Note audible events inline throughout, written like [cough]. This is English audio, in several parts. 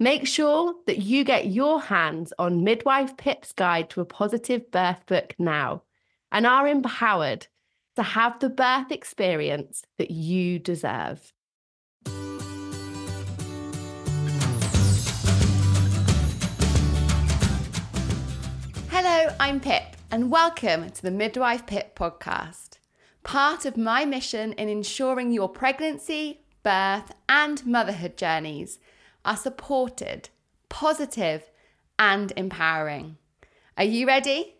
Make sure that you get your hands on Midwife Pip's Guide to a Positive Birth book now and are empowered to have the birth experience that you deserve. Hello, I'm Pip, and welcome to the Midwife Pip podcast. Part of my mission in ensuring your pregnancy, birth, and motherhood journeys are supported, positive, and empowering. Are you ready?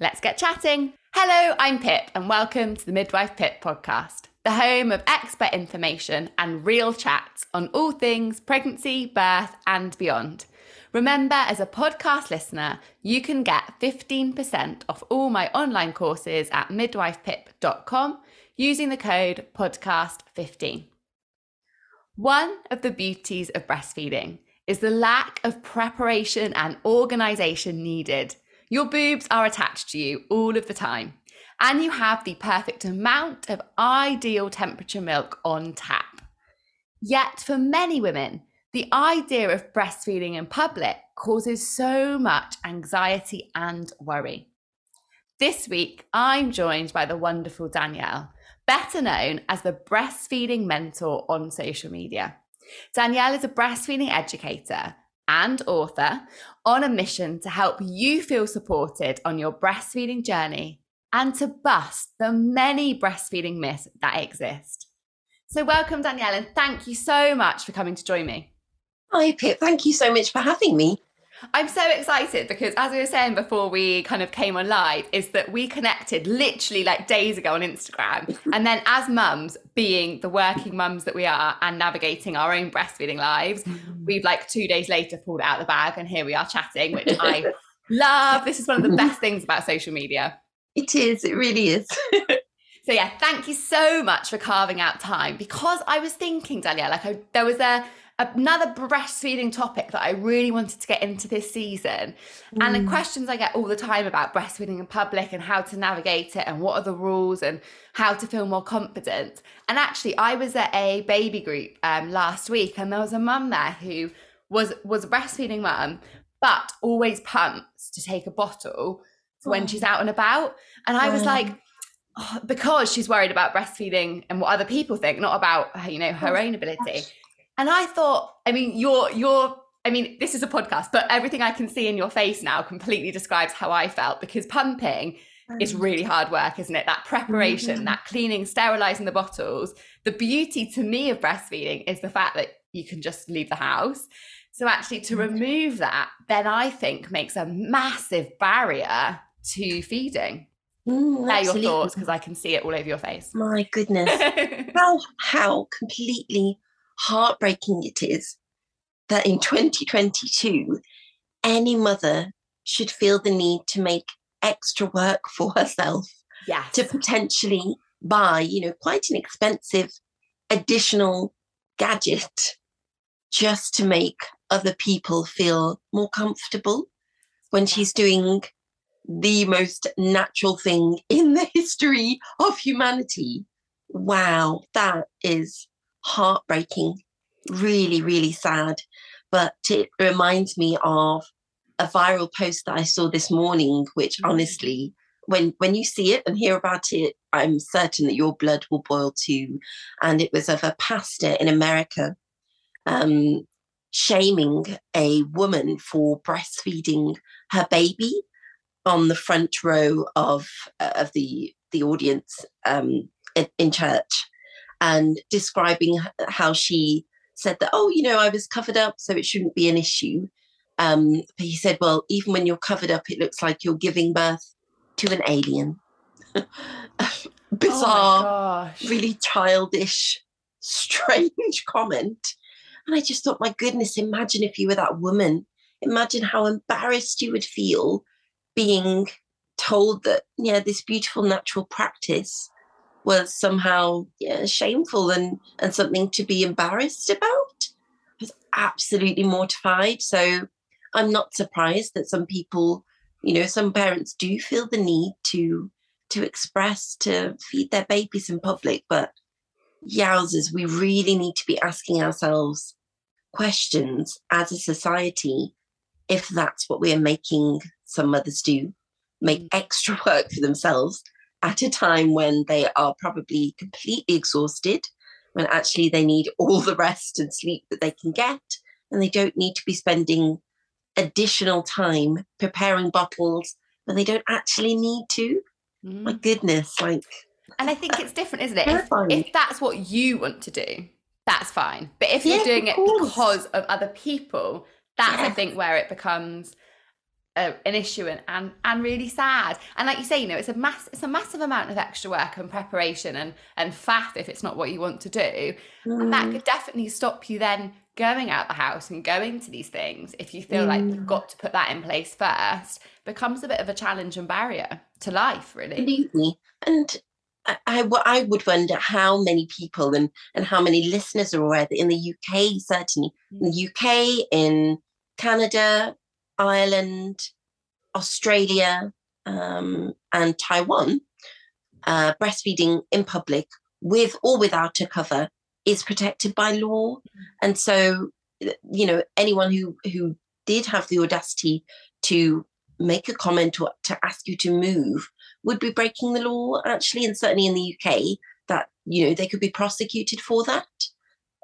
Let's get chatting. Hello, I'm Pip, and welcome to the Midwife Pip podcast, the home of expert information and real chats on all things pregnancy, birth, and beyond. Remember, as a podcast listener, you can get 15% off all my online courses at midwifepip.com using the code podcast15. One of the beauties of breastfeeding is the lack of preparation and organization needed. Your boobs are attached to you all of the time, and you have the perfect amount of ideal temperature milk on tap. Yet, for many women, the idea of breastfeeding in public causes so much anxiety and worry. This week, I'm joined by the wonderful Danielle, better known as the breastfeeding mentor on social media. Danielle is a breastfeeding educator and author on a mission to help you feel supported on your breastfeeding journey and to bust the many breastfeeding myths that exist. So, welcome, Danielle, and thank you so much for coming to join me. Hi, Pip. Thank you so much for having me. I'm so excited because, as we were saying before we kind of came on live, is that we connected literally like days ago on Instagram. [laughs] and then, as mums, being the working mums that we are and navigating our own breastfeeding lives, mm. we've like two days later pulled out the bag and here we are chatting, which I [laughs] love. This is one of the [laughs] best things about social media. It is, it really is. so, yeah, thank you so much for carving out time because I was thinking, Danielle, like I, there was a, another breastfeeding topic that I really wanted to get into this season. Mm. And the mm. questions I get all the time about breastfeeding in public and how to navigate it and what are the rules and how to feel more confident. And actually, I was at a baby group um, last week and there was a mum there who was was a breastfeeding mum, but always pumps to take a bottle oh. when she's out and about. And I was like, oh, because she's worried about breastfeeding and what other people think, not about you know her own ability. And I thought, I mean, you're you're I mean, this is a podcast, but everything I can see in your face now completely describes how I felt because pumping is really hard work, isn't it? That preparation, mm-hmm. that cleaning, sterilizing the bottles. The beauty to me of breastfeeding is the fact that you can just leave the house. So actually to mm-hmm. remove that, then I think makes a massive barrier to feeding. Mm, your thoughts because I can see it all over your face. My goodness. [laughs] how how completely heartbreaking it is that in 2022, any mother should feel the need to make extra work for herself yes. to potentially buy, you know, quite an expensive additional gadget just to make other people feel more comfortable when she's doing the most natural thing in the [laughs] history of humanity. Wow, that is heartbreaking, really, really sad. But it reminds me of a viral post that I saw this morning, which mm. honestly, when when you see it and hear about it, I'm certain that your blood will boil too. And it was of a pastor in America um, shaming a woman for breastfeeding her baby on the front row of uh, of the the audience um, in, in church and describing how she said that oh you know I was covered up so it shouldn't be an issue. Um, but he said well even when you're covered up it looks like you're giving birth to an alien. [laughs] Bizarre oh really childish strange [laughs] comment. And I just thought my goodness imagine if you were that woman. Imagine how embarrassed you would feel being told that yeah this beautiful natural practice was somehow yeah shameful and and something to be embarrassed about. I was absolutely mortified. So i'm not surprised that some people you know some parents do feel the need to to express to feed their babies in public. But yowzers we really need to be asking ourselves questions as a society if that's what we're making some mothers do make mm. extra work for themselves at a time when they are probably completely exhausted, when actually they need [laughs] all the rest and sleep that they can get, and they don't need to be spending additional time preparing bottles when they don't actually need to. Mm. My goodness, like. And I think it's different, isn't it? If, if, that's what you want to do, that's fine. But if you're doing it because of other people, that's I think where it becomes a, an issue and, and and really sad. And like you say, you know, it's a mass it's a massive amount of extra work and preparation and and faff if it's not what you want to do. Mm. And that mm. could definitely stop you then going out the house and going to these things if you feel mm. like you've mm. got to put that in place first becomes a bit of a challenge and barrier to life really absolutely and I, I, I would wonder how many people and, and how many listeners are aware that in the UK, certainly in the UK, in Canada, Ireland, Australia, um, and Taiwan, uh, breastfeeding in public with or without a cover is protected by law. Mm. And so, you know, anyone who who did have the audacity to make a comment or to ask you to move would be breaking the law actually and certainly in the uk that you know they could be prosecuted for that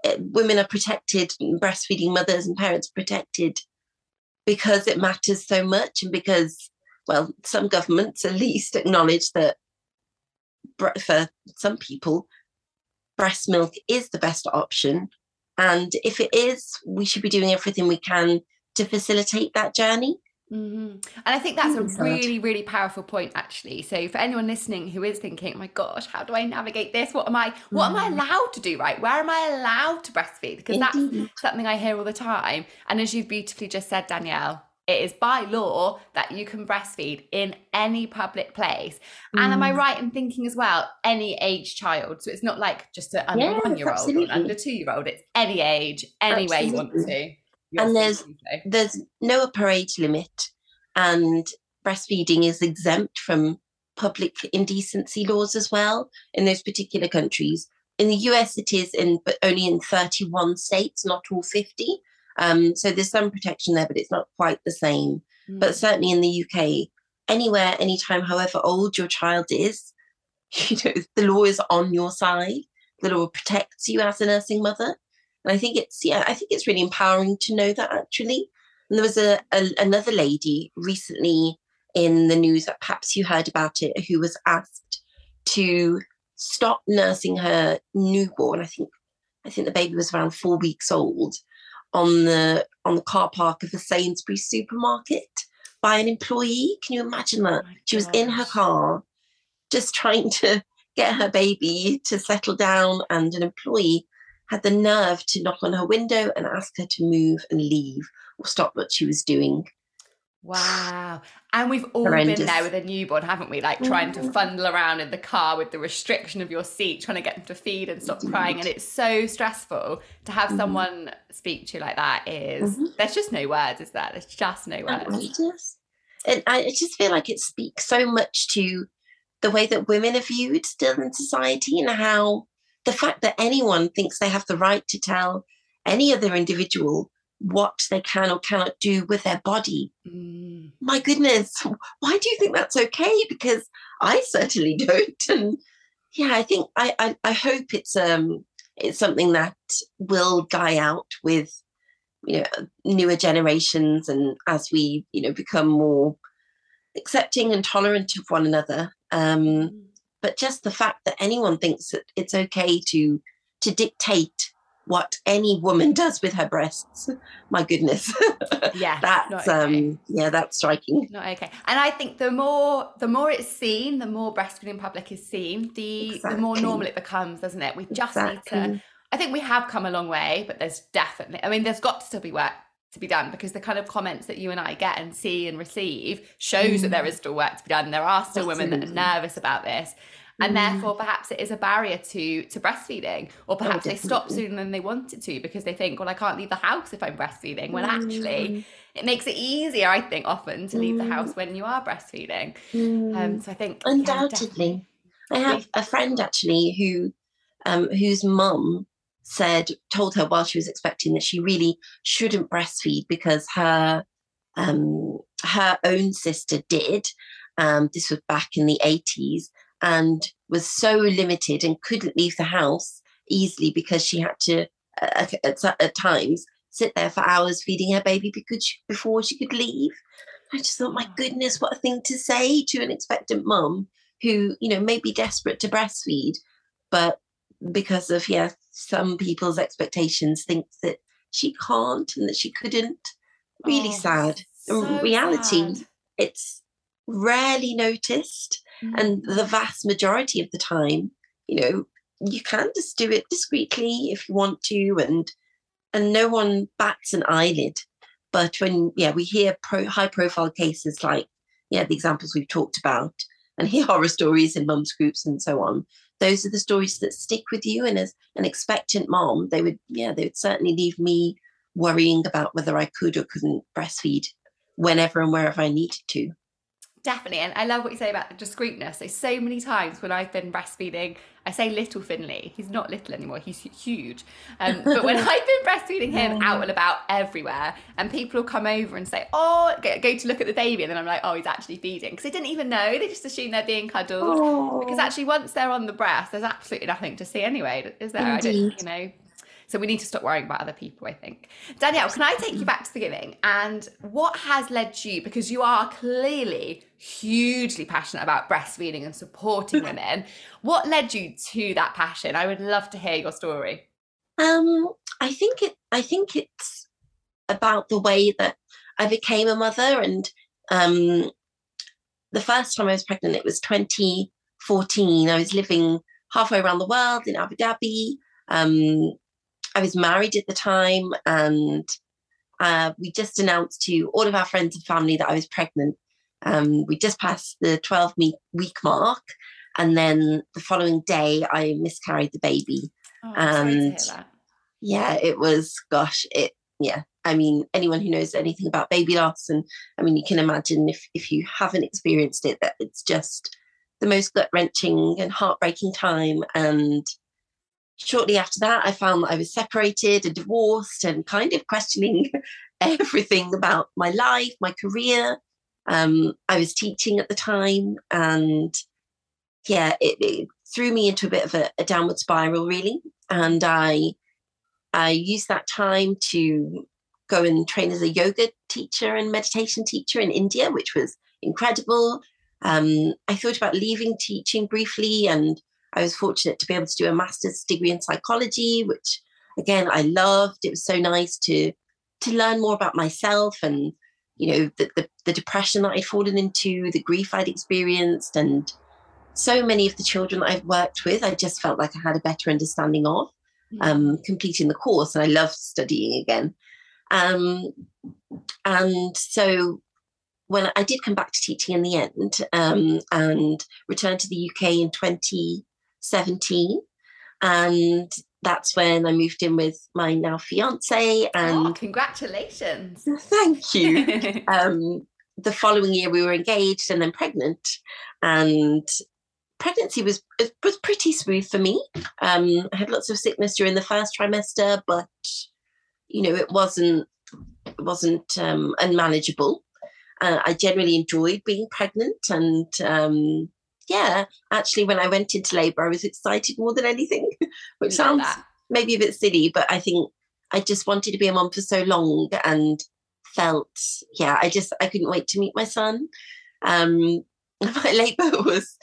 uh, women are protected breastfeeding mothers and parents protected because it matters so much and because, well, some governments at least acknowledge that for some people, breast milk is the best option. And if it is, we should be doing everything we can to facilitate that journey. Mm-hmm. And I think that's a really, really powerful point, actually. So for anyone listening who is thinking, oh "My gosh, how do I navigate this? What am I? What mm. am I mm. allowed to do? Right? Where am I allowed to breastfeed?" Because Indeed. that's something I hear all the time. And as you've beautifully just said, Danielle, it is by law that you can breastfeed in any public place. Mm. And am I mm. right in thinking as well, any age child? So it's not like just an under yes, one year old or under two year old. It's any age, anywhere you want to and there's there's no upper age limit, and breastfeeding is exempt from public indecency laws as well in those particular countries. In the US, it is in but only in 31 states, not all 50. Um, so there's some protection there, but it's not quite the same. Mm. But certainly in the UK, anywhere, anytime, however old your child is, [laughs] you know the law is on your side. The law protects you as a nursing mother. And I think it's yeah, I think it's really empowering to know that actually. And there was a, a another lady recently in the news that perhaps you heard about it who was asked to stop nursing her newborn. I think I think the baby was around four weeks old on the on the car park of a Sainsbury's supermarket by an employee. Can you imagine that? Oh she was in her car just trying to get her baby to settle down and an employee had the nerve to knock on her window and ask her to move and leave or stop what she was doing. Wow. And we've all Horrendous. been there with a newborn, haven't we? Like trying to mm. fundle around in the car with the restriction of your seat, trying to get them to feed and stop crying. And it's so stressful to have mm-hmm. someone speak to you like that is mm-hmm. there's just no words, is there? There's just no words. And I just feel like it speaks so much to the way that women are viewed still in society and how the fact that anyone thinks they have the right to tell any other individual what they can or cannot do with their body. Mm. My goodness, why do you think that's okay? Because I certainly [laughs] don't. And yeah, I think I I, I hope it's um it's something that will die out with you know newer generations and as we you know become more accepting and tolerant of one another. Um, mm. But just the fact that anyone thinks that it's okay to to dictate what any woman [laughs] does with her breasts. My goodness. [laughs] Yeah. that's okay. um yeah, that's striking. Not okay. And I think the more the more it's seen, the more breastfeeding public is seen, the exactly. the more normal it becomes, doesn't it? We just exactly. need to I think we have come a long way, but there's definitely I mean, there's got to still be work to be done because the kind of comments that you and I get and see and receive shows mm. that there mm. still work to be done. There are still Absolutely. women that are nervous about this and mm. therefore perhaps it is a barrier to to breastfeeding or oh, perhaps oh, they stop sooner than they wanted to because they think well i can't leave the house if i'm breastfeeding when actually mm. it makes it easier i think often to leave the house mm. when you are breastfeeding um, so i think undoubtedly yeah, i have a friend actually who um, whose mum said told her while she was expecting that she really shouldn't breastfeed because her um, her own sister did um, this was back in the 80s and was so limited and couldn't leave the house easily because she had to uh, at, at, times sit there for hours feeding her baby because she, before she could leave. I just thought my goodness what a thing to say to an expectant mum who you know may be desperate to breastfeed but because of yeah some people's expectations thinks that she can't and that she couldn't really oh, sad so in reality sad. it's rarely noticed Mm-hmm. And the vast majority of the time, you know, you can just do it discreetly if you want to, and and no one bats an eyelid. But when yeah, we hear pro, high profile cases like yeah, the examples we've talked about, and hear horror stories in mums groups and so on. Those are the stories that stick with you. And as an expectant mom, they would yeah, they would certainly leave me worrying about whether I could or couldn't breastfeed whenever and wherever I needed to. Definitely. And I love what you say about the discreetness. So, so many times when I've been breastfeeding, I say little Finley. He's not little anymore, he's huge. Um, but when [laughs] I've been breastfeeding him out and about everywhere, and people will come over and say, Oh, go, go to look at the baby. And then I'm like, Oh, he's actually feeding. Because they didn't even know. They just assume they're being cuddled. Because actually, once they're on the breast, there's absolutely nothing to see anyway, is there? Indeed. I don't, you know, so we need to stop worrying about other people, I think. Danielle, can I take you back to the beginning? And what has led you, because you are clearly hugely passionate about breastfeeding and supporting [laughs] women, what led you to that passion? I would love to hear your story. Um, I think it I think it's about the way that I became a mother and um the first time I was pregnant, it was 2014. I was living halfway around the world in Abu Dhabi. Um, I was married at the time, and uh, we just announced to all of our friends and family that I was pregnant. Um, we just passed the 12 week mark, and then the following day, I miscarried the baby. Oh, and yeah, it was, gosh, it, yeah. I mean, anyone who knows anything about baby loss, and I mean, you can imagine if, if you haven't experienced it, that it's just the most gut wrenching and heartbreaking time. And shortly after that, I found that I was separated and divorced and kind of questioning [laughs] everything about my life, my career. Um, I was teaching at the time, and yeah, it, it threw me into a bit of a, a, downward spiral, really. And I, I used that time to go and train as a yoga teacher and meditation teacher in India, which was incredible. Um, I thought about leaving teaching briefly and I was fortunate to be able to do a master's degree in psychology, which again I loved. It was so nice to to learn more about myself and you know the, the, the depression that I'd fallen into, the grief I'd experienced, and so many of the children that I've worked with, I just felt like I had a better understanding of. Mm. Um, completing the course, and I loved studying again. Um, and so when I did come back to teaching in the end um, and returned to the UK in 20 17. And that's when I moved in with my now fiance. And oh, congratulations! [laughs] Thank you. [laughs] um, the following year, we were engaged and then pregnant, and pregnancy was was pretty smooth for me. Um, I had lots of sickness during the first trimester, but you know it wasn't it wasn't um, unmanageable. Uh, I generally enjoyed being pregnant, and um, yeah, actually, when I went into labour, I was excited more than anything, [laughs] which sounds that. maybe a bit silly, but I think I just wanted to be a mom for so long and felt, yeah, I just, I couldn't wait to meet my son. Um, [laughs] my labour was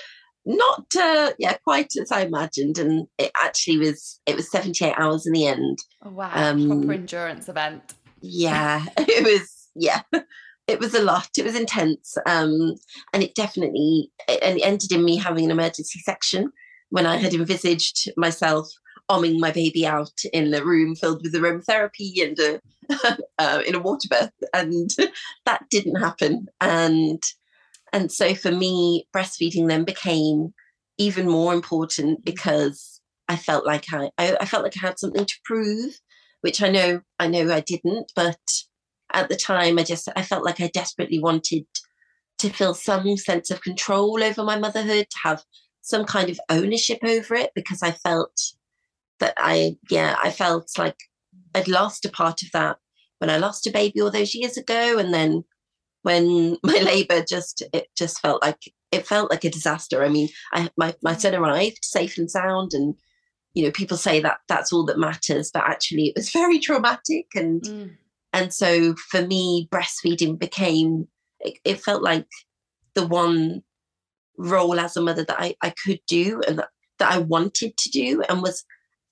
not uh, yeah quite as I imagined, and it actually was it was 78 hours in the end. Oh, wow, um, proper endurance event. Yeah, [laughs] it was yeah. It was a lot. It was intense, um, and it definitely and it ended in me having an emergency section when I had envisaged myself omming my baby out in a room filled with aromatherapy and a, [laughs] uh, in a water bath, and [laughs] that didn't happen. And and so for me, breastfeeding then became even more important because I felt like I, I, I felt like I had something to prove, which I know I know I didn't, but at the time I just I felt like I desperately wanted to feel some sense of control over my motherhood, to have some kind of ownership over it because I felt that I yeah, I felt like I'd lost a part of that when I lost a baby all those years ago and then when [laughs] my labor just it just felt like it felt like a disaster. I mean, I my my son arrived safe and sound, and you know people say that that's all that matters, but actually it was [laughs] very traumatic, and mm. And so for me, breastfeeding became it, it, felt like the one role as a mother that I, I could do and that, that I wanted to do and was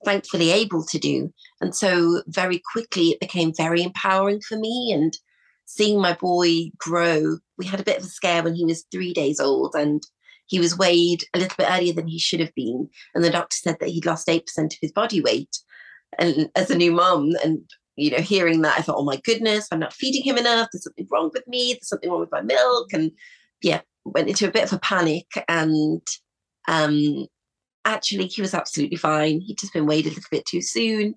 thankfully able to do. And so very quickly it became very empowering for me and seeing my boy grow, we had a bit of a scare when he was three days old and he was weighed a little bit earlier than he should have been. And the doctor said that he'd lost 8% of his body weight. And as a new mom, and you know, hearing that, I thought, oh my goodness, I'm not feeding him enough. There's something wrong with me. There's something wrong with my milk. And yeah, went into a bit of a panic. And um, actually, he was absolutely fine. He'd just been weighed a little bit too soon.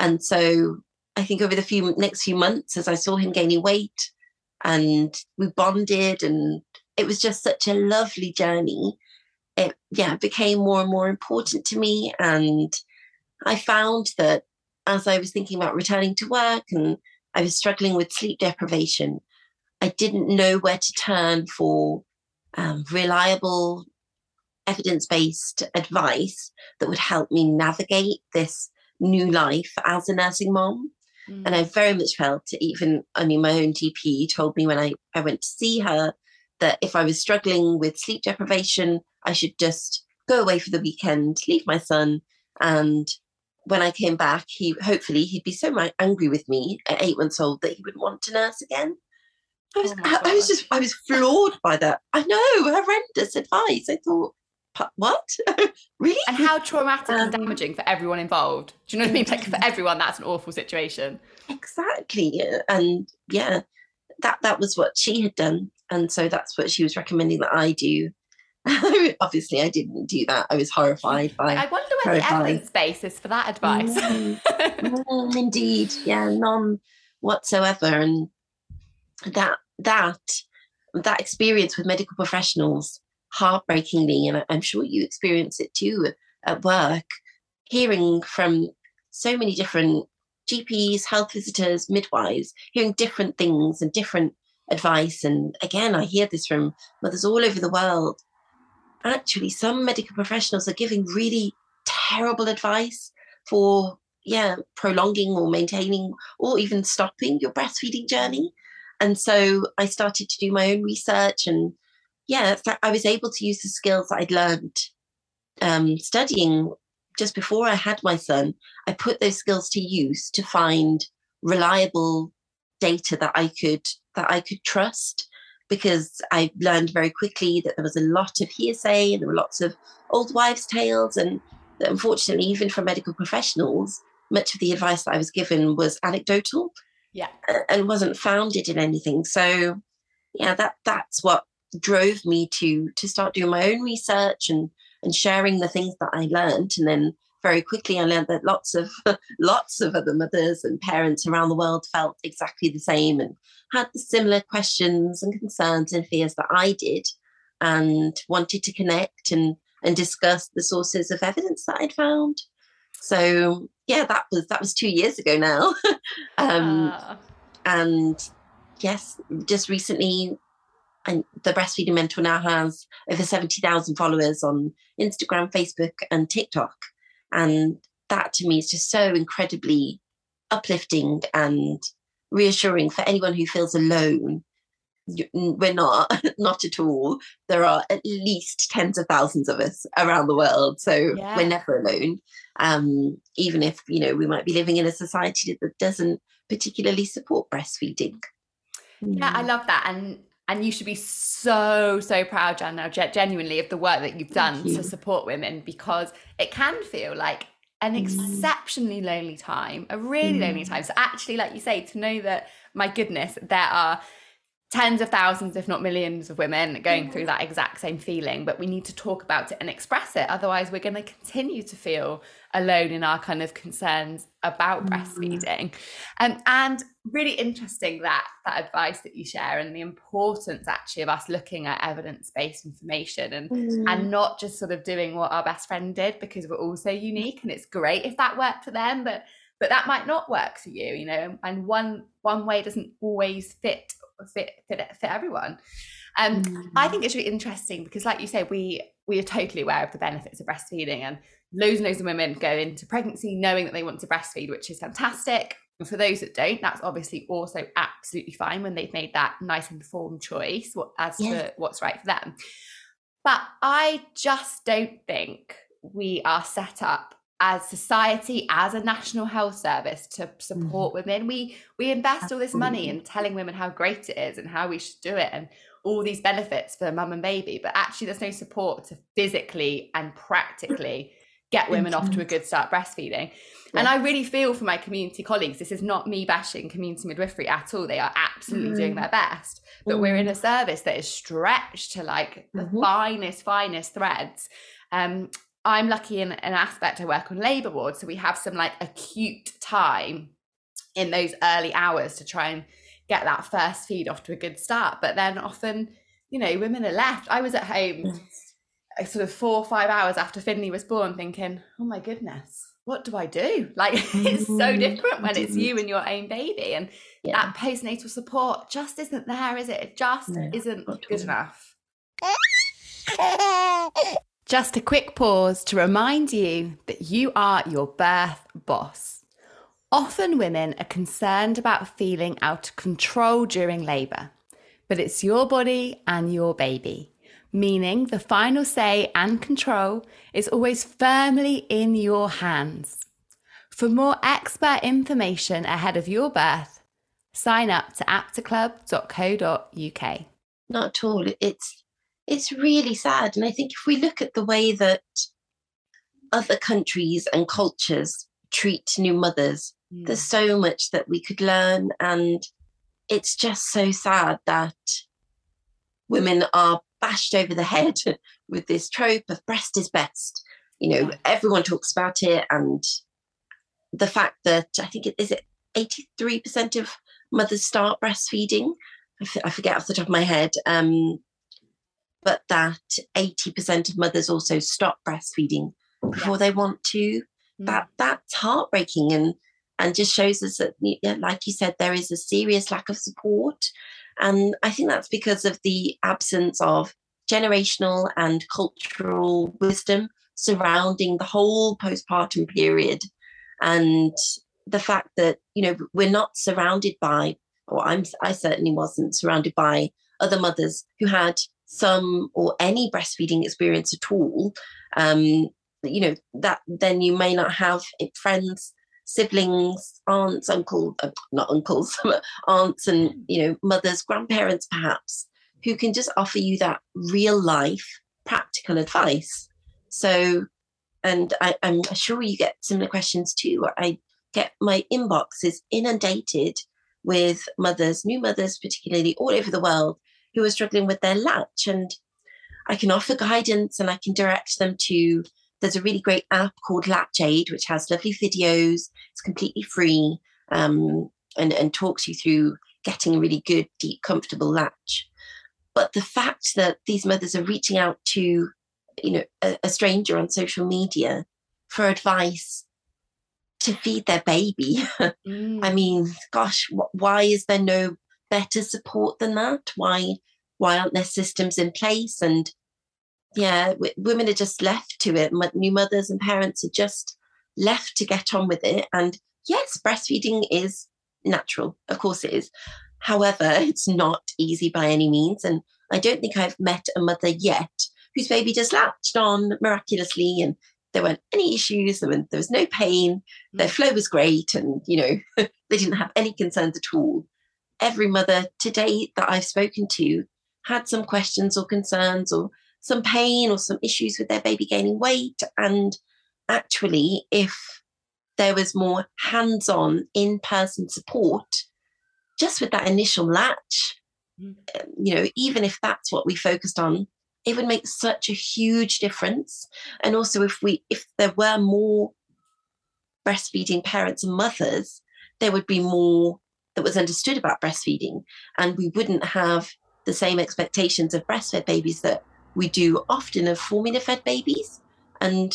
And so I think over the few next few months, as I saw him gaining weight, and we bonded, and it was just such a lovely journey. It yeah became more and more important to me, and I found that as I was thinking about returning to work, and I was struggling with sleep deprivation, I didn't know where to turn for um, reliable, evidence based advice that would help me navigate this new life as a nursing mom. Mm. And I very much felt, even, I mean, my own GP told me when I, I went to see her that if I was struggling with sleep deprivation, I should just go away for the weekend, leave my son. And when I came back, he hopefully he'd be so angry with me at eight months old that he wouldn't want to nurse again. I was, oh I, I was just, I was floored by that. I know, horrendous advice. I thought, what? [laughs] really? And how traumatic um, and damaging for everyone involved. Do you know what I mean? Like for everyone, that's an awful situation. Exactly. And yeah, that that was what she had done. And so that's what she was recommending that I do. [laughs] Obviously, I didn't do that. I was horrified by. I wonder where the evidence base is for that advice. [laughs] Mm, mm, indeed, yeah, none whatsoever. And that that that experience with medical professionals heartbreakingly, and I'm sure you experience it too at work, hearing from so many different GPs, health visitors, midwives, hearing different things and different advice. And again, I hear this from mothers all over the world. Actually, some medical professionals are giving really terrible advice for, yeah, prolonging or maintaining or even stopping your breastfeeding journey. And so I started to do my own research and yeah, I was able to use the skills I'd learned um, studying just before I had my son. I put those skills to use to find reliable data that I could that I could trust because I learned very quickly that there was a lot of hearsay and there were lots of old wives' tales, and that unfortunately, even for medical professionals, much of the advice that I was given was anecdotal, yeah, and wasn't founded in anything. So, yeah, that that's what drove me to to start doing my own research and and sharing the things that I learned. And then very quickly I learned that lots of [laughs] lots of other mothers and parents around the world felt exactly the same and had similar questions and concerns and fears that I did and wanted to connect and and discuss the sources of evidence that I'd found. So yeah, that was that was two years ago now. [laughs] um, uh. And yes, just recently and the breastfeeding mentor now has over 70,000 followers on Instagram, Facebook, and TikTok. And that to me is just so incredibly uplifting and reassuring for anyone who feels alone. We're not [laughs] not at all. There are at least tens of thousands of us around the world so yeah. we're never alone. Um, even if you know we might be living in a society that doesn't particularly support breastfeeding. Yeah i mm. love that. And and you should be so so proud Danielle genuinely of the work that you've done you. to support women because it can feel like an mm. exceptionally lonely time a really mm. lonely time so actually like you say to know that my goodness there are tens of thousands, if not millions, of women going through that exact same feeling. But we need to talk about it and express it. Otherwise, we're going to continue to feel alone in our kind of concerns about mm. breastfeeding. Um, and really interesting that that advice that you share and the importance actually of us looking at evidence-based information and mm. and not just sort of doing what our best friend did because we're all so unique and it's great if that worked for them, but but that might not work for you, you know, and one one way doesn't always fit fit fit, fit everyone. Um, mm. I think it's really interesting because, like you say, we we are totally aware of the benefits of breastfeeding, and loads and loads of women go into pregnancy knowing that they want to breastfeed, which is fantastic. And for those that don't, that's obviously also absolutely fine when they've made that nice informed choice as yeah. to what's right for them. But I just don't think we are set up as society as a national health service to support mm. women we we invest all this money in telling women how great it is and how we should do it and all these benefits for mum and baby but actually there's no support to physically and practically [clears throat] get women off to a good start breastfeeding yeah. and i really feel for my community colleagues this is not me bashing community midwifery at all they are absolutely mm. doing their best but mm. we're in a service that is stretched to like the mm-hmm. finest finest threads um, I'm lucky in an aspect I work on labour wards, so we have some like acute time in those early hours to try and get that first feed off to a good start. But then often, you know, women are left. I was at home sort of four or five hours after Finley was born thinking, oh my goodness, what do I do? [laughs] Like it's so mm-hmm. different when it's you and your own baby. And yeah. that postnatal support just isn't there, is it? It just no, isn't good enough. [laughs] Just a quick pause to remind you that you are your birth boss. Often women are concerned about feeling out of control during labour, but it's your body and your baby, meaning the final say and control is always firmly in your hands. For more expert information ahead of your birth, sign up to aptaclub.co.uk. Not at all. It's it's really sad. And I think if we look at the way that other countries and cultures treat new mothers, mm. there's so much that we could learn. And it's just so sad that women are bashed over the head [laughs] with this trope of breast is best. You know, everyone talks about it. And the fact that I think it is it 83% of mothers start breastfeeding. I forget off the top of my head. Um, but that 80% of mothers also stop breastfeeding before yeah. they want to. Mm. That that's heartbreaking and and just shows us that, like you said, there is a serious lack of support. And I think that's because of the absence of generational and cultural wisdom surrounding the whole postpartum period. And the fact that, you know, we're not surrounded by, or I'm, I certainly wasn't surrounded by other mothers who had some or any breastfeeding experience at all, um, you know, that then you may not have friends, siblings, aunts, uncles, uh, not uncles, [laughs] aunts and, you know, mothers, grandparents perhaps, who can just offer you that real life practical advice. So, and I, I'm sure you get similar questions too. I get my inbox is inundated with mothers, new mothers, particularly all over the world, who are struggling with their latch. And I can offer guidance and I can direct them to. There's a really great app called Latch Aid, which has lovely videos. It's completely free um, and, and talks you through getting a really good, deep, comfortable latch. But the fact that these mothers are reaching out to, you know, a, a stranger on social media for advice to feed their baby. [laughs] Mm. I mean, gosh, wh- why is there no better support than that? Why why aren't there systems in place? And yeah, w- women are just left to it. New mothers and parents are just left to get on with it. And yes, breastfeeding is natural, of course it is. However, [laughs] it's not easy by any means. And I don't think I've met a mother yet whose baby just latched on miraculously and there weren't any issues, there, there was no pain, their mm. flow was great, and you know, [laughs] they didn't have any concerns at all. Every mother to date that I've spoken to had some questions or concerns or some pain or some issues with their baby gaining weight. And actually, if there was more hands on, in person support, just with that initial latch, mm. you know, even if that's what we focused on, it would make such a huge difference. And also, if we, if there were more breastfeeding parents and mothers, there would be more that was understood about breastfeeding, and we wouldn't have the same expectations of breastfed babies that we do often of formula fed babies. And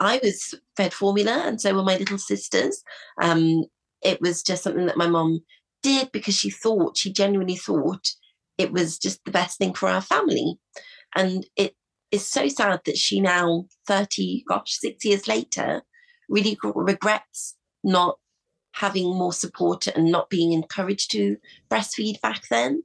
I was fed formula, and so were my little sisters. Um, it was just something that my mom did because she thought, she genuinely thought it was just the best thing for our family. And it is so sad that she now, 30, gosh, six years later, really regrets not having more support and not being encouraged to breastfeed back then.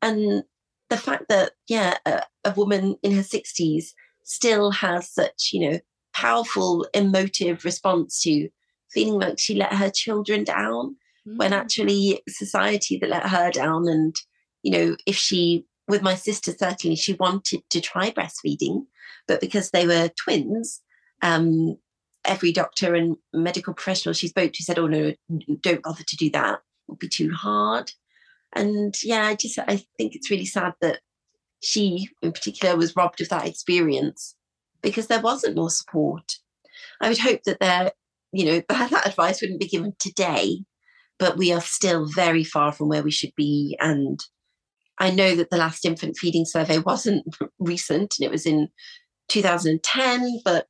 And the fact that, yeah, a, a woman in her 60s still has such, you know, powerful emotive response to feeling like she let her children down mm. when actually society that let her down and you know if she with my sister certainly she wanted to try breastfeeding but because they were twins um, every doctor and medical professional she spoke to said oh no don't bother to do that it will be too hard and yeah i just i think it's really sad that she in particular was robbed of that experience because there wasn't more support. I would hope that there, you know, [laughs] that advice wouldn't be given today, but we are still very far from where we should be. And I know that the last infant feeding survey wasn't [laughs] recent and it was in 2010, but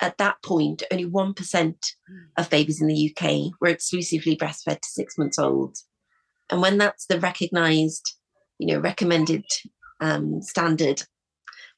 at that point, only 1% of babies in the UK were exclusively breastfed to six months old. And when that's the recognized, you know, recommended um, standard,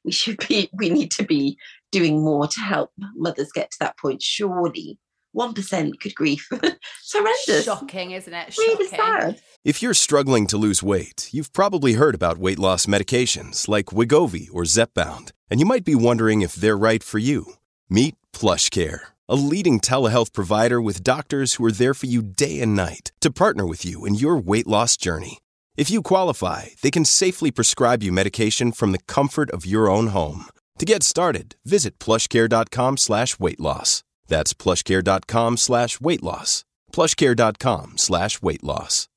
we should be, [laughs] we need to be doing more to help mothers get to that point. Surely, 1%, good grief. it's horrendous. Shocking, isn't it? Shocking. Really sad. If you're struggling to lose weight, you've probably heard about weight loss medications like Wegovy or Zepbound, and you might be wondering if they're right for you. Meet PlushCare, a leading telehealth provider with doctors who are there for you day and night to partner with you in your weight loss journey. If you qualify, they can safely prescribe you medication from the comfort of your own home. To get started, visit plushcare.com slash weight loss. That's plushcare.com slash weight loss. Plushcare.com slash weight loss.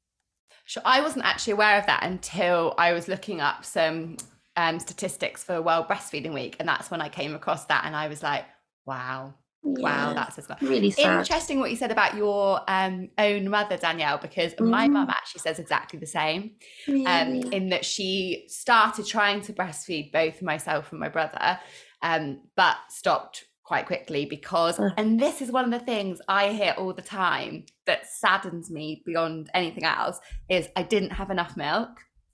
Sure, I wasn't actually aware of that until I was looking up some um, statistics for World Breastfeeding Week. And that's when I came across that. And I was like, wow, yeah, wow, that's as really sad. interesting what you said about your um, own mother, Danielle, because mm. my mum actually says exactly the same. Um, really? Um, in that she started trying to breastfeed both myself and my brother, um, but stopped quite quickly because, uh. and this is one of the things I hear all the time that saddens me beyond anything else, is I didn't have enough milk.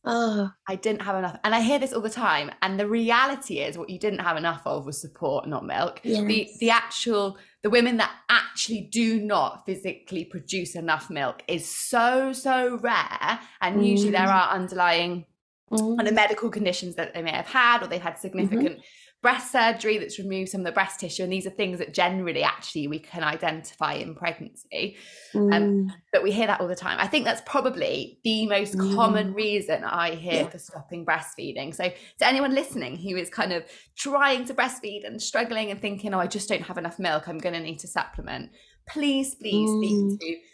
Oh. I didn't have enough. And I hear this all the time. And the reality is what you didn't have enough of was support, not milk. Yes. The the actual the women that actually do not physically produce enough milk is so, so rare. And mm. usually there mm. are underlying mm. kind of medical conditions that they may have had or they've had mm-hmm. significant mm-hmm breast surgery that's removed some of the breast tissue and these are things that generally actually we can identify in pregnancy um, mm. um, but we hear that all the time i think that's probably the most mm. common reason i hear yeah. for stopping breastfeeding so to anyone listening who is kind of trying to breastfeed and struggling and thinking oh i just don't have enough milk i'm going to need to supplement please please mm. speak to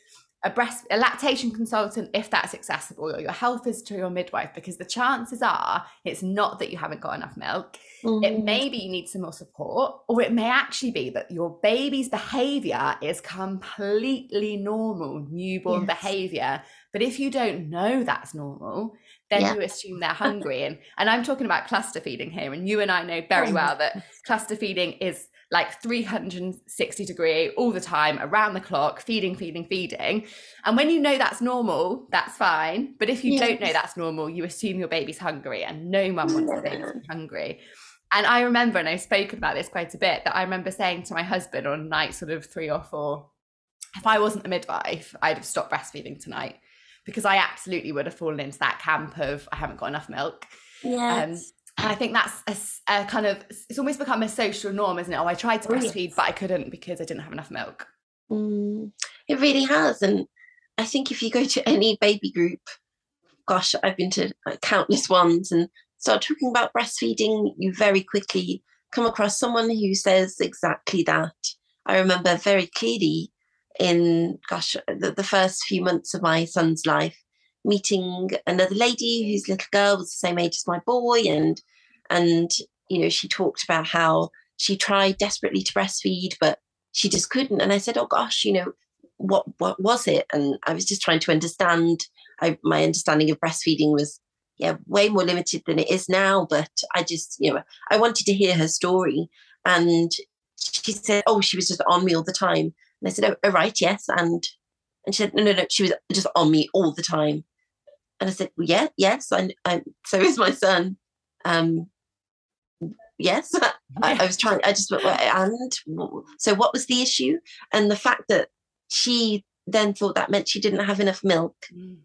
a breast a lactation consultant if that's accessible or your health visitor or your midwife because the chances are it's not that you haven't got enough milk mm. it may be you need some more support or it may actually be that your baby's behavior is completely normal newborn yes. behavior but if you don't know that's normal then yeah. you assume they're hungry and and I'm talking about cluster feeding here and you and I know very oh well that cluster feeding is like 360 degree all the time, around the clock, feeding, feeding, feeding. And when you know that's normal, that's fine. But if you yes. don't know that's normal, you assume your baby's hungry, and no mum wants the baby to be hungry. And I remember, and I've spoken about this quite a bit, that I remember saying to my husband on night sort of three or four, if I wasn't the midwife, I'd have stopped breastfeeding tonight because I absolutely would have fallen into that camp of I haven't got enough milk. Yeah. Um, and I think that's a, a, kind of it's almost become a social norm, isn't it? Oh, I tried to breastfeed, yes. but I couldn't because I didn't have enough milk. Mm, it really has. And I think if you go to any baby group, gosh, I've been to like, countless ones and start talking about breastfeeding, you very quickly come across someone who says exactly that. I remember very clearly in, gosh, the, the first few months of my son's life, meeting another lady whose little girl was the same age as my boy. And, and, you know, she talked about how she tried desperately to breastfeed, but she just couldn't. And I said, "Oh gosh, you know, what what was it?" And I was just trying to understand. I, my understanding of breastfeeding was, yeah, way more limited than it is now. But I just, you know, I wanted to hear her story, and she said, "Oh, she was just on me all the time." And I said, "Oh, oh right, yes." And and she said, "No, no, no, she was just on me all the time." And I said, well, "Yeah, yes." And I, so is my son. Um, yes, [laughs] I, I was trying. I just went, "Well, and so what was the issue? And the fact that she then thought that meant she didn't have enough milk, Mm.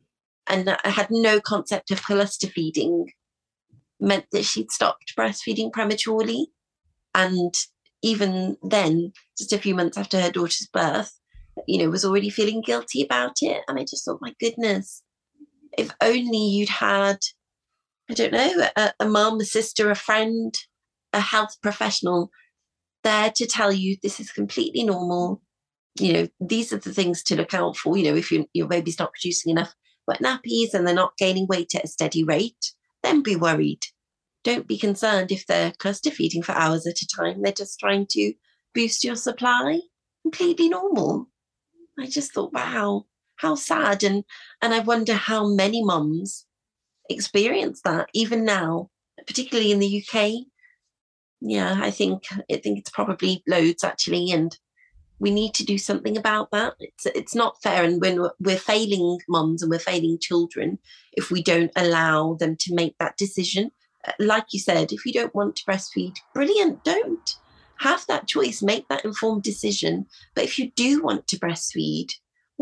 and I had no concept of cluster feeding, meant that she'd stopped breastfeeding prematurely, and even then, just a few months after her daughter's birth, you know, was already feeling guilty about it. And I just thought, my goodness, if only you'd had, I don't know, a, a mum, a sister, a friend, a health professional there to tell you this is completely normal. You know, these are the things to look out for. You know, if you, your baby's not producing enough wet nappies and they're not gaining weight at a steady rate, then be worried. Don't be concerned if they're cluster feeding for hours at a time. They're just trying to boost your supply. Completely normal. I just thought, wow, how sad. And and I wonder how many mums experience that even now, particularly in the UK. Yeah, I think I think it's probably loads actually, and we need to do something about that. It's it's not fair, and when we're, we're failing mums and we're failing children if we don't allow them to make that decision. Uh, Like you said, if you don't want to breastfeed, brilliant, don't have that choice, make that informed decision. But if you do want to breastfeed,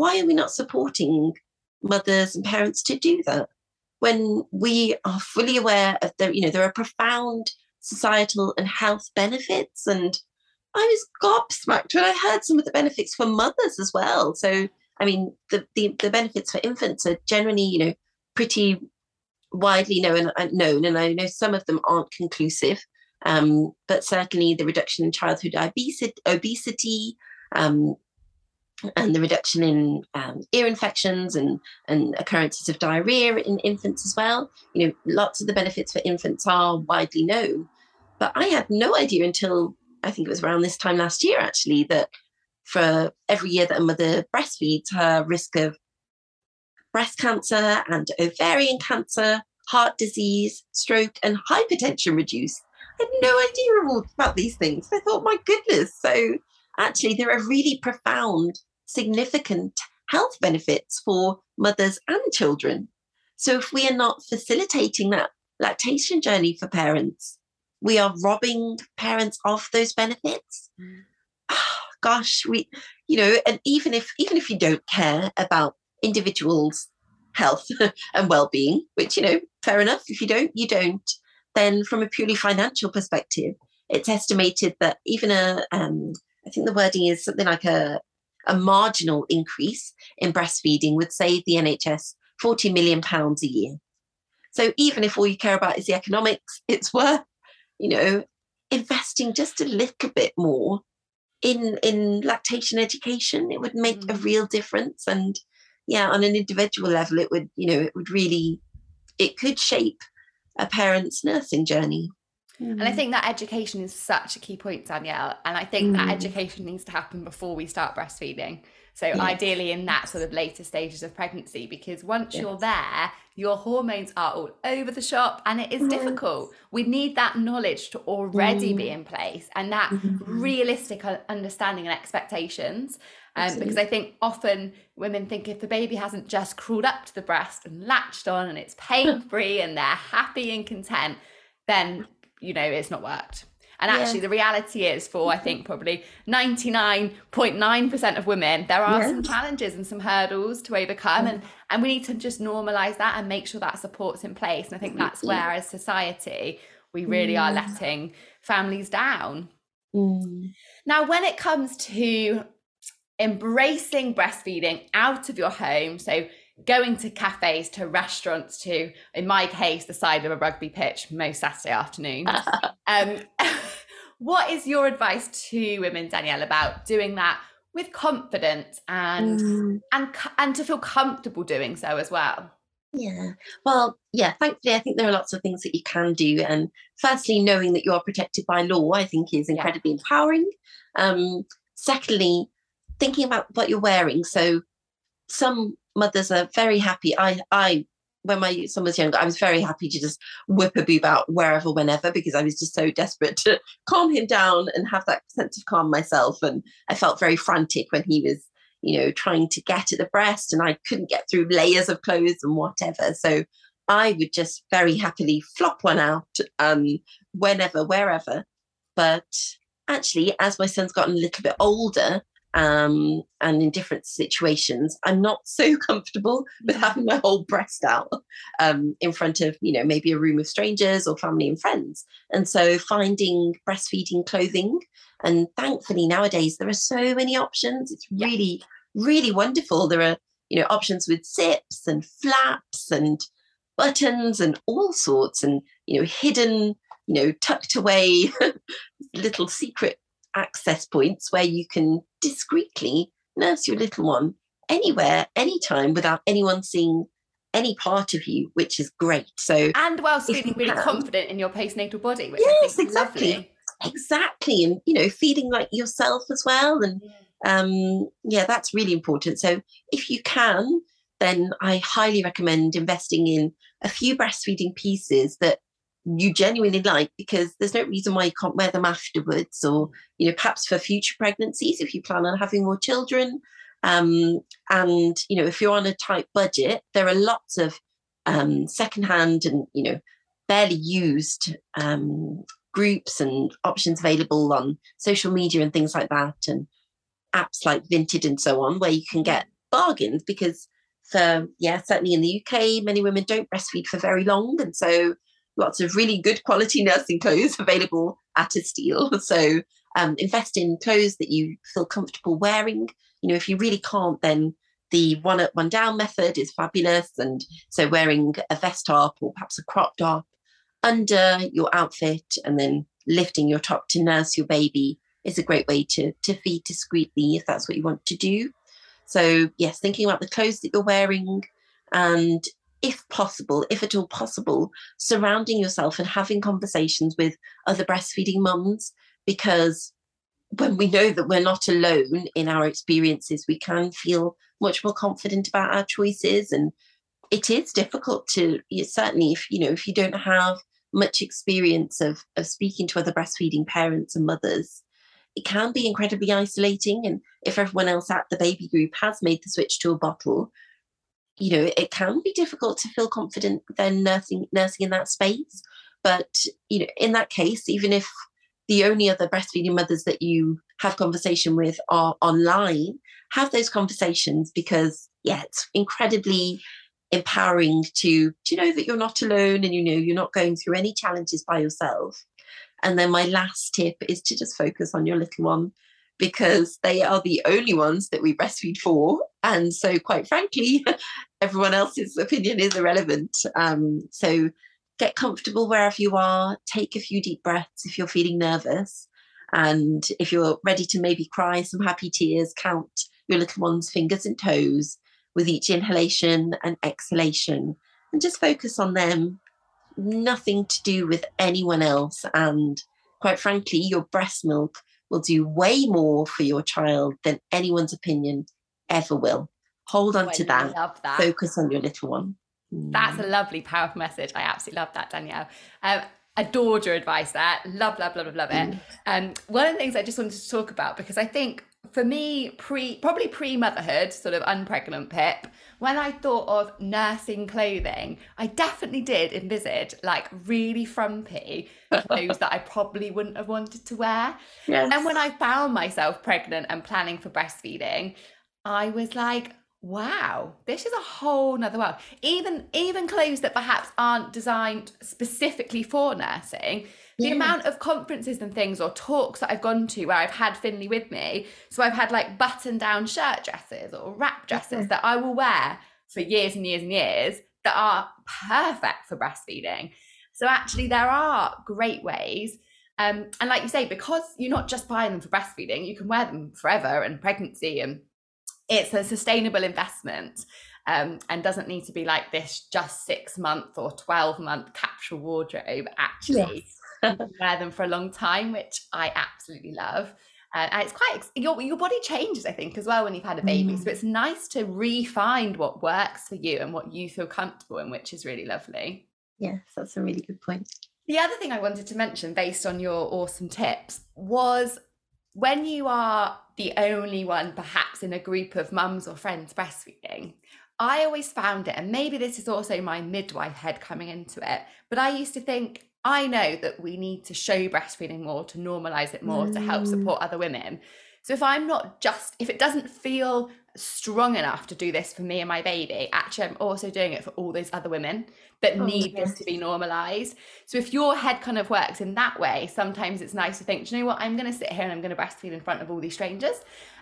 why are we not supporting mothers and parents to do that when we are fully aware of the, you know, there are profound societal and health benefits and I was gobsmacked when I heard some of the benefits for mothers as well. So, I mean, the, the, the benefits for infants are generally, you know, pretty widely known, uh, known, and I know some of them aren't conclusive. Um, but certainly the reduction in childhood obesity, obesity um, and the reduction in um, ear infections and, and occurrences of diarrhea in infants as well. You know, lots of the benefits for infants are widely known. But I had no idea until I think it was around this time last year, actually, that for every year that a mother breastfeeds, her risk of breast cancer and ovarian cancer, heart disease, stroke, and hypertension reduce. I had no idea about these things. I thought, my goodness. So actually, there are really profound, significant health benefits for mothers and children. So if we are not facilitating that lactation journey for parents, we are robbing parents of those benefits. Ah, Gosh, we, you know, and even if even if you don't care about individuals' health [laughs] and well-being, which you know, fair enough. If you don't, you don't. Then, from a purely financial perspective, it's estimated that even a, um, I think the wording is something like a a marginal increase in breastfeeding would save the NHS 40 million pounds a year. So even if all you care about is the economics, [laughs] it's worth, you know, investing just a little bit more in in lactation education. It would make a Mm. real difference. And yeah, on an individual level, it would, you know, it would really it could shape a parent's nursing journey. And I think that education is such a key point, Danielle. And I think that Mm. education needs to happen before we start breastfeeding. So Yes. ideally in that sort of later stages of pregnancy, because once you're there, your hormones are all over the shop and it is Mhm. difficult. We need that knowledge to already be Mm. in place and that Mhm. realistic understanding and expectations. Um, because I think often women think if the baby hasn't just crawled up to the breast and latched on and it's pain free and they're happy and content, then you know it's not worked. And actually, yeah. the reality is for I think probably 99.9% of women, there are some challenges and some hurdles to overcome. And, and we need to just normalize that and make sure that support's in place. And I think that's where, as society, we really mm. are letting families down. Mm. Now, when it comes to embracing breastfeeding out of your home, so going to cafes, to restaurants, to, in my case, the side of a rugby pitch most Saturday afternoons. [laughs] um, [laughs] what is your advice to women, Danielle, about doing that with confidence and mm. and and to feel comfortable doing so as well? Yeah. Well, yeah, thankfully, I think there are lots of things that you can do. And firstly, knowing that you are protected by law, I think is incredibly yeah. empowering. Um, secondly, thinking about what you're wearing. So some mothers are very happy. I, I, when my son was younger, I was very happy to just whip a boob out wherever, whenever, because I was just so desperate to [laughs] calm him down and have that sense of calm myself. And I felt very frantic when he was you know, trying to get at the breast and I couldn't get through layers of clothes and whatever. So I would just very happily flop one out um, whenever, wherever. But actually, as my son's gotten a little bit older um, and in different situations, I'm not [laughs] so comfortable with having my whole breast out um, in front of, you know, maybe a room of strangers or family and friends. And so finding breastfeeding clothing and thankfully nowadays there are so many options. It's really, really wonderful. There are, you know, options with zips and flaps and buttons and all sorts and, you know, hidden, you know, tucked away [laughs] little secret access points where you can discreetly nurse your little one anywhere, anytime without anyone seeing any part of you, which is great. So and whilst feeling really can, confident in your postnatal body, which yes, exactly. Lovely. Exactly. And you know feeding like yourself as well. And um yeah that's really important. So if you can then i highly recommend investing in a few breastfeeding pieces that you genuinely like because there's no reason why you can't wear them afterwards or you know perhaps for future pregnancies if you plan on having more children. Um, and you know if you're on a tight budget there are lots of um, secondhand and you know barely used um, groups and options available on social media and things like that, and apps like Vinted and so on, where you can get bargains because for yeah, certainly in the UK, many women don't breastfeed for very long, and so lots of really good quality nursing clothes [laughs] available at a steal. [laughs] So um, invest in clothes that you feel comfortable wearing. You know, if you really can't, then the one up, one down method is fabulous. And so wearing a vest top or perhaps a crop top under your outfit and then lifting your top to nurse your baby is a great way to, to feed discreetly if that's what you want to do. So, yes, thinking about the clothes that you're wearing and if possible, if at all possible, surrounding yourself and having conversations with other breastfeeding mums because when we know that we're not alone in our experiences, we can feel much more confident about our choices. And it is difficult to certainly if you know if you don't have much experience of, of speaking to other breastfeeding parents and mothers, it can be incredibly isolating. And if everyone else at the baby group has made the switch to a bottle, you know, it can be difficult to feel confident then nursing nursing in that space. But you know, in that case, even if the only other breastfeeding mothers that you have conversation with are online, have those conversations because yeah, it's incredibly empowering to to know that you're not alone and you know you're not going through any challenges by yourself and then my last tip is to just focus on your little one because they are the only ones that we breastfeed for and so quite frankly [laughs] everyone else's opinion is irrelevant um, so get comfortable wherever you are take a few deep breaths if you're feeling nervous and if you're ready to maybe cry some happy tears count your little one's fingers and toes with each inhalation and exhalation and just focus on them. Nothing to do with anyone else. And quite frankly, your breast milk will do way more for your child than anyone's opinion ever will. Hold on oh, to that. Love that. Focus on your little one. That's a mm. lovely, powerful message. I absolutely love that, Danielle. Um, adored your advice there. Love, love, love, love, love it. And mm. um, one of the things I just wanted to talk about because I think for me, pre probably pre motherhood, sort of unpregnant Pip, when I thought of nursing clothing, I definitely did envisage like really frumpy clothes that I [laughs] probably wouldn't have wanted to wear. Yes. And when I found myself pregnant and planning for breastfeeding, I was like, wow, this is a whole nother world. Even even clothes that perhaps aren't designed specifically for nursing. The Yeah. amount of conferences and things or talks that I've gone to where I've had Finley with me. So I've had like button down shirt dresses or wrap dresses Yeah. that I will wear for years and years and years that are perfect for breastfeeding. So actually, there are great ways. Um, and like you say, because you're not just buying them for breastfeeding, you can wear them forever and pregnancy, and it's a sustainable investment. Um, and doesn't need to be like this just six month or 12 month capsule wardrobe. Actually, [laughs] can wear them for a long time, which I absolutely love. Uh, and it's quite your your body changes, I think, as well when you've had a baby. So Mm. it's nice to re-find what works for you and what you feel comfortable in, which is really lovely. Yes, that's a really good point. The other thing I wanted to mention, based on your awesome tips, was when you are the only one, perhaps in a group of mums or friends breastfeeding. I always found it, and maybe this is also my midwife head coming into it, but I used to think, I know that we need to show breastfeeding more, to normalize it more, to help Mm. support other women. So if I'm not just, if it doesn't feel strong enough to do this for me and my baby, actually, I'm also doing it for all those other women that Oh, need this to be normalized. So if your head kind of works in that way, sometimes it's nice to think, "Do you know what, I'm going to sit here and I'm going to breastfeed in front of all these strangers.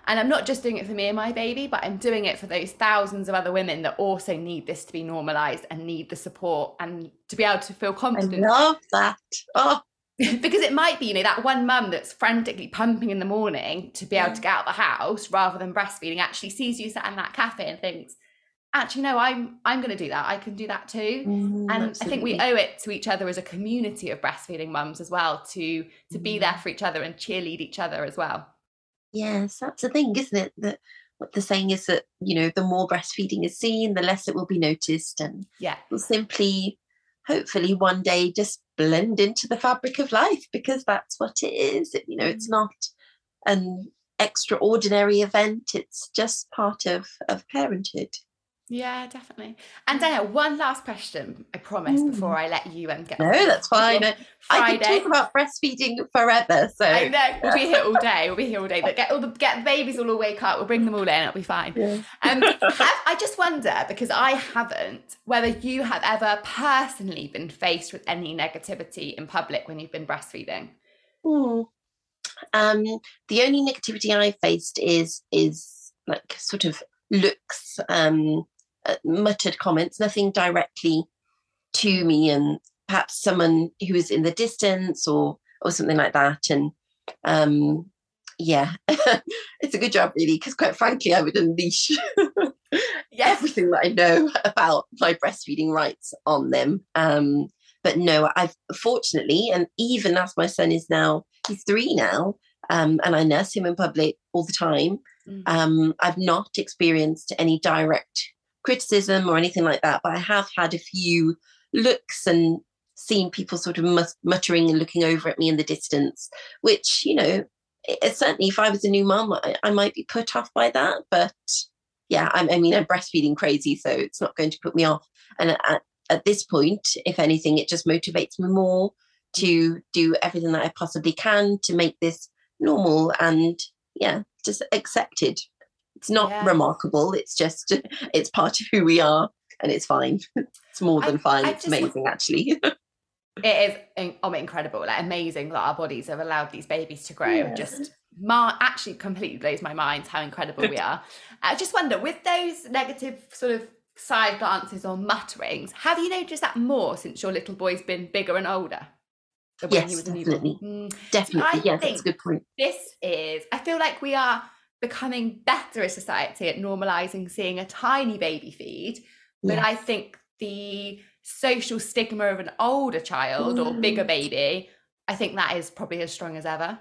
And I'm not just doing it for me and my baby, but I'm doing it for those thousands of other women that also need this to be normalized and need the support and to be able to feel confident. I love that. Oh, [laughs] because it might be, you know, that one mum that's frantically pumping in the morning to be able to get out of the house rather than breastfeeding actually sees you sat in that cafe and thinks, actually, no, I'm I'm going to do that. I can do that too. mm, And I think we owe it to each other as a community of breastfeeding mums as well to to be there for each other and cheerlead each other as well. Yes, that's the thing, isn't it? That what the saying is that, you know, the more breastfeeding is seen, the less it will be noticed and Yeah. will simply, hopefully, one day just blend into the fabric of life because that's what it is. You know, it's mm. not an extraordinary event, it's just part of, of parenthood. Yeah, definitely. And Danielle, one last question, I promise, Mm. before I let you and get No, that's fine. I, could talk about breastfeeding forever. So I know we'll be here all [laughs] day. We'll be here all day. But get all the get the babies all wake up. We'll bring them all in. It'll be fine. Yeah. Um, [laughs] have, I just wonder because I haven't whether you have ever personally been faced with any negativity in public when you've been breastfeeding. Hmm. Um, the only negativity I faced is is like sort of looks, um, uh, muttered comments, nothing directly to me, and perhaps someone who was in the distance or or something like that. And um, yeah, [laughs] it's a good job really, because quite frankly, I would unleash [laughs] everything that I know about my breastfeeding rights on them. Um, but no, I've fortunately, and even as my son is now, he's three now, um, and I nurse him in public all the time. Mm. Um, I've not experienced any direct criticism or anything like that, but I have had a few looks and seen people sort of muttering and looking over at me in the distance, which, you know, certainly if I was a new mum, I, I might be put off by that. But yeah, I'm, I mean, I'm breastfeeding crazy, so it's not going to put me off. And at, at this point, if anything, it just motivates me more to do everything that I possibly can to make this normal and yeah, just accepted. It's not Yeah. remarkable. It's just [laughs] it's part of who we are, and it's fine. [laughs] it's more I- than fine. I it's just- amazing, actually. [laughs] It is oh, incredible, like amazing that our bodies have allowed these babies to grow. Yeah. Just ma- actually completely blows my mind how incredible we are. I just wonder with those negative sort of side glances or mutterings, have you noticed that more since your little boy's been bigger and older? than when he Yes, was definitely. Mm, Definitely, I yes, that's a good point. this is i feel like we are becoming better as a society at normalizing seeing a tiny baby feed but i think the social stigma of an older child or bigger Mm. baby i think that is probably as strong as ever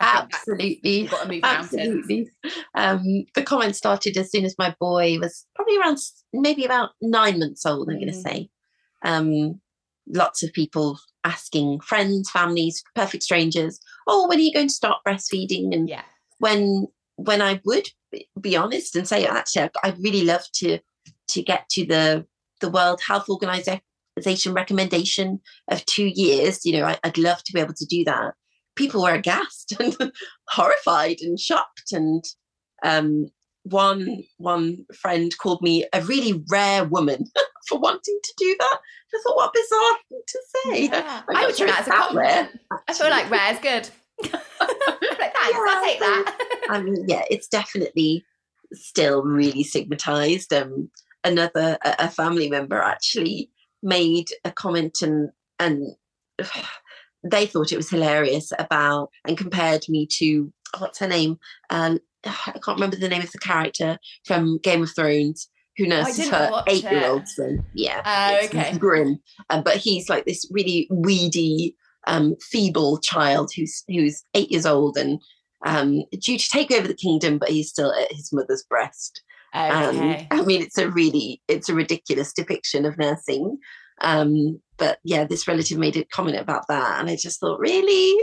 I Absolutely. got to move mountains Absolutely. Um, the comment started as soon as my boy was probably around maybe about nine months old, I'm going to Mm. say. Um, lots of people asking friends, families, perfect strangers, oh, when are you going to start breastfeeding? And yeah when when I would be honest and say, actually, I'd really love to to get to the the World Health Organization recommendation of two years. You know, I, would love to be able to do that. People were aghast [laughs] and horrified and shocked. And um, one one friend called me a really rare woman [laughs] for wanting to do that. I thought, what bizarre thing to say. Yeah. [laughs] I would take that as a compliment. Rare, I feel like rare is good. Like, thanks, yeah, I'll take that. I mean, yeah, it's definitely still really stigmatized. Um, another a family member actually made a comment and and [sighs] they thought it was hilarious about and compared me to what's her name um, [sighs] I can't remember the name of the character from Game of Thrones who nurses her eight year old son. Yeah. Uh, okay. Grim. Um, but he's like this really weedy, um, feeble child who's who's eight years old and um, due to take over the kingdom, but he's still at his mother's breast. Okay. Um, I mean, it's a really, it's a ridiculous depiction of nursing. Um, but yeah, this relative made a comment about that, and I just thought, really,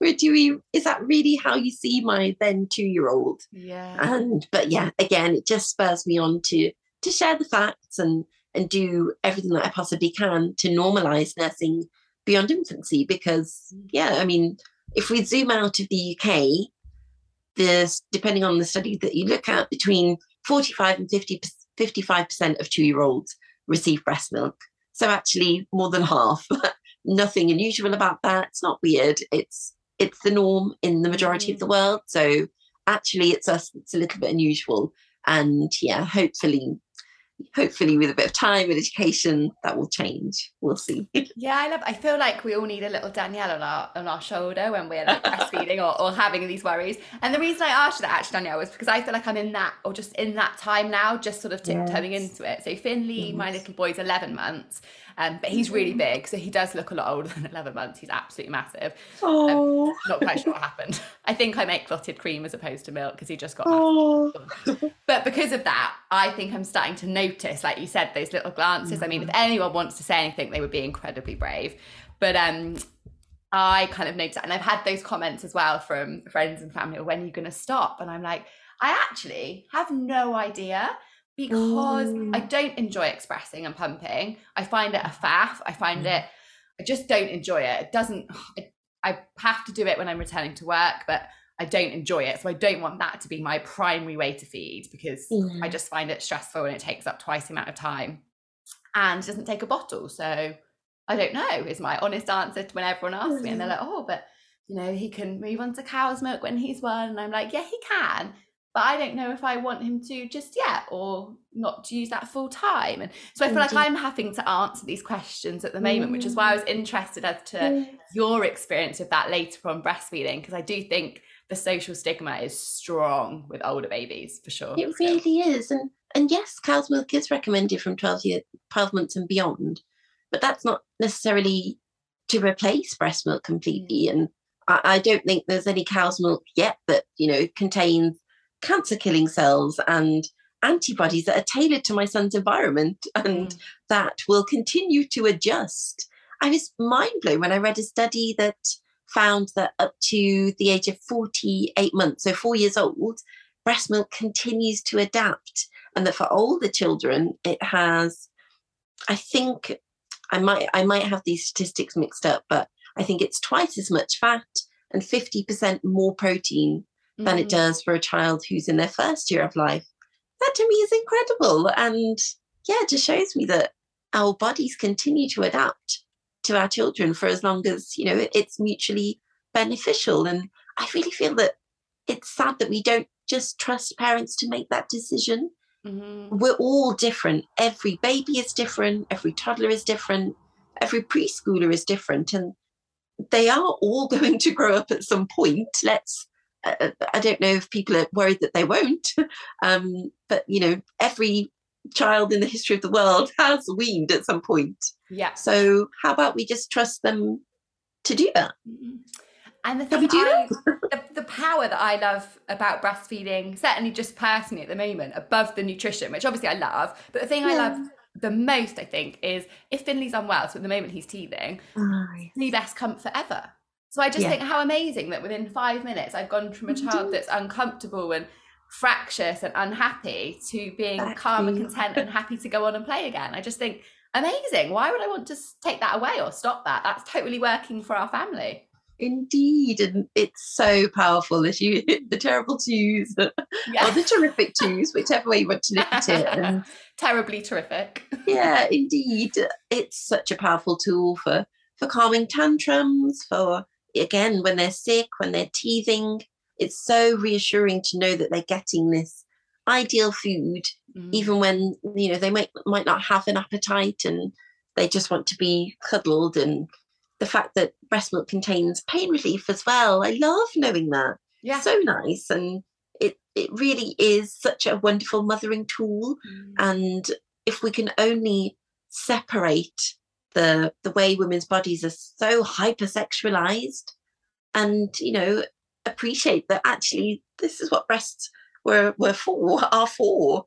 [laughs] do we? Is that really how you see my then two-year-old? Yeah. And but yeah, again, it just spurs me on to to share the facts and and do everything that I possibly can to normalize nursing beyond infancy. Because mm. yeah, I mean, if we zoom out of the UK, this depending on the study that you look at, between 45 and 50, 55% of two year olds receive breast milk. So actually, more than half. [laughs] Nothing unusual about that. It's not weird. It's it's the norm in the majority of the mm. world. So actually, it's us. It's a little bit unusual. And yeah, hopefully hopefully with a bit of time and education that will change we'll see [laughs] yeah i love i feel like we all need a little danielle on our on our shoulder when we're like [laughs] breastfeeding or, or having these worries and the reason i asked you that actually danielle was because i feel like i'm in that or just in that time now just sort of tiptoeing yes. into it so finley yes. my little boy's 11 months um, but he's really mm-hmm. big, so he does look a lot older than [laughs] 11 months. He's absolutely massive. Oh, um, not quite sure what [laughs] happened. I think I make clotted cream as opposed to milk because he just got. Oh. [laughs] But because of that, I think I'm starting to notice, like you said, those little glances. I mean, if mm-hmm. anyone wants to say anything, they would be incredibly brave. But um, I kind of noticed that, and I've had those comments as well from friends and family. When are you going to stop? And I'm like, I actually have no idea because Ooh. I don't enjoy expressing and pumping. I find it a faff. I find mm. it, I just don't enjoy it. It doesn't, I, I have to do it when I'm returning to work, but I don't enjoy it. So I don't want that to be my primary way to feed because mm. I just find it stressful and it takes up twice the amount of time and doesn't take a bottle. So I don't know, is my honest answer to when everyone asks mm. me. And they're mm. like, oh, but you know, he can move on to cow's milk when he's one. And I'm like, yeah, he can but I don't know if I want him to just yet or not to use that full time. And so I feel like I'm having to answer these questions at the moment, which is why I was interested as to your experience with that later on breastfeeding, because I do think the social stigma is strong with older babies for sure. It really is. And and yes, cow's milk is recommended from 12 year 12 months and beyond, but that's not necessarily to replace breast milk completely. Mm. And I, I don't think there's any cow's milk yet that, you know, contains cancer killing cells and antibodies that are tailored to my son's environment and mm. that will continue to adjust. I was mind blown when I read a study that found that up to the age of 48 months, so four years old, breast milk continues to adapt. And that for older children, it has, I think, I might I might have these statistics mixed up, but I think it's twice as much fat and 50% more protein than mm. it does for a child who's in their first year of life. That to me is incredible. And yeah, it just shows me that our bodies continue to adapt to our children for as long as, you know, it's mutually beneficial. And I really feel that it's sad that we don't just trust parents to make that decision. Mm-hmm. We're all different. Every baby is different. Every toddler is different. Every preschooler is different. And they are all [laughs] going to grow up at some point. Let's I don't know if people are worried that they won't, [laughs] um, but you know, every child in the history of the world [laughs] has weaned at some point. Yeah. So how about we just trust them to do that? Mm-hmm. And the thing I, [laughs] the, the power that I love about breastfeeding, certainly just personally at the moment, above the nutrition, which obviously I love, but the thing yeah. I love the most, I think, is if Finley's unwell, so at the moment he's teething, oh, yes. the best comfort ever So I just Yeah. think how amazing that within five minutes I've gone from a mm-hmm. child that's uncomfortable and fractious and unhappy to being calm and content and happy to go on and play again. I just think amazing. Why would I want to take that away or stop that? That's totally working for our family. Indeed, and it's so powerful as you [laughs] the terrible twos or the terrific twos, whichever way you want to look at it. And [laughs] Terribly terrific. yeah, indeed, it's such a powerful tool for for calming tantrums. For again, when they're sick, when they're teething, it's so reassuring to know that they're getting this ideal food, Mm. even when you know they might might not have an appetite and they just want to be cuddled. And the fact that breast milk contains pain relief as well, I love knowing that yeah. so nice and it it really is such a wonderful mothering tool Mm. and if we can only separate the the way women's bodies are so hypersexualized and you know appreciate that actually this is what breasts were were for are for.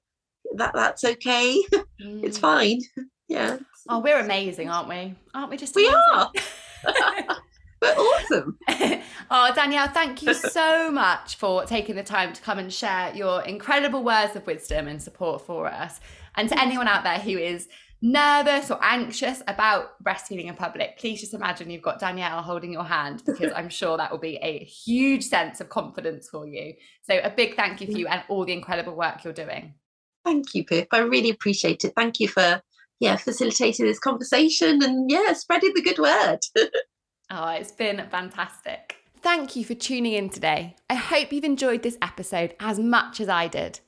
That that's okay. [laughs] It's Mm. fine. [laughs] Yeah. Oh, we're amazing, aren't we? Aren't we just We are. [laughs] We're awesome. Oh, Danielle, thank you so much for taking the time to come and share your incredible words of wisdom and support for us. And to anyone out there who is nervous or anxious about breastfeeding in public, please just imagine you've got Danielle holding your hand because I'm sure that will be a huge sense of confidence for you. So, a big thank you for you and all the incredible work you're doing. Thank you, Pip. I really appreciate it. Thank you for yeah facilitating this conversation and yeah spreading the good word. [laughs] Oh, it's been fantastic. Thank you for tuning in today. I hope you've enjoyed this episode as much as I did.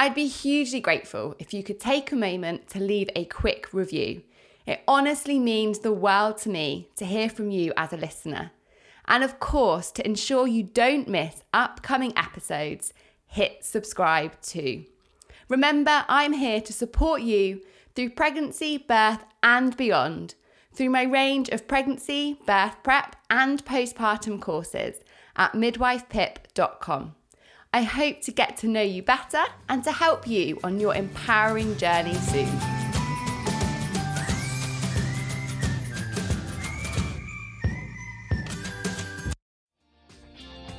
I'd be hugely grateful if you could take a moment to leave a quick review. It honestly means the world to me to hear from you as a listener. And of course, to ensure you don't miss upcoming episodes, hit subscribe too. Remember, I'm here to support you through pregnancy, birth, and beyond through my range of pregnancy, birth prep, and postpartum courses at midwifepip.com. I hope to get to know you better and to help you on your empowering journey soon.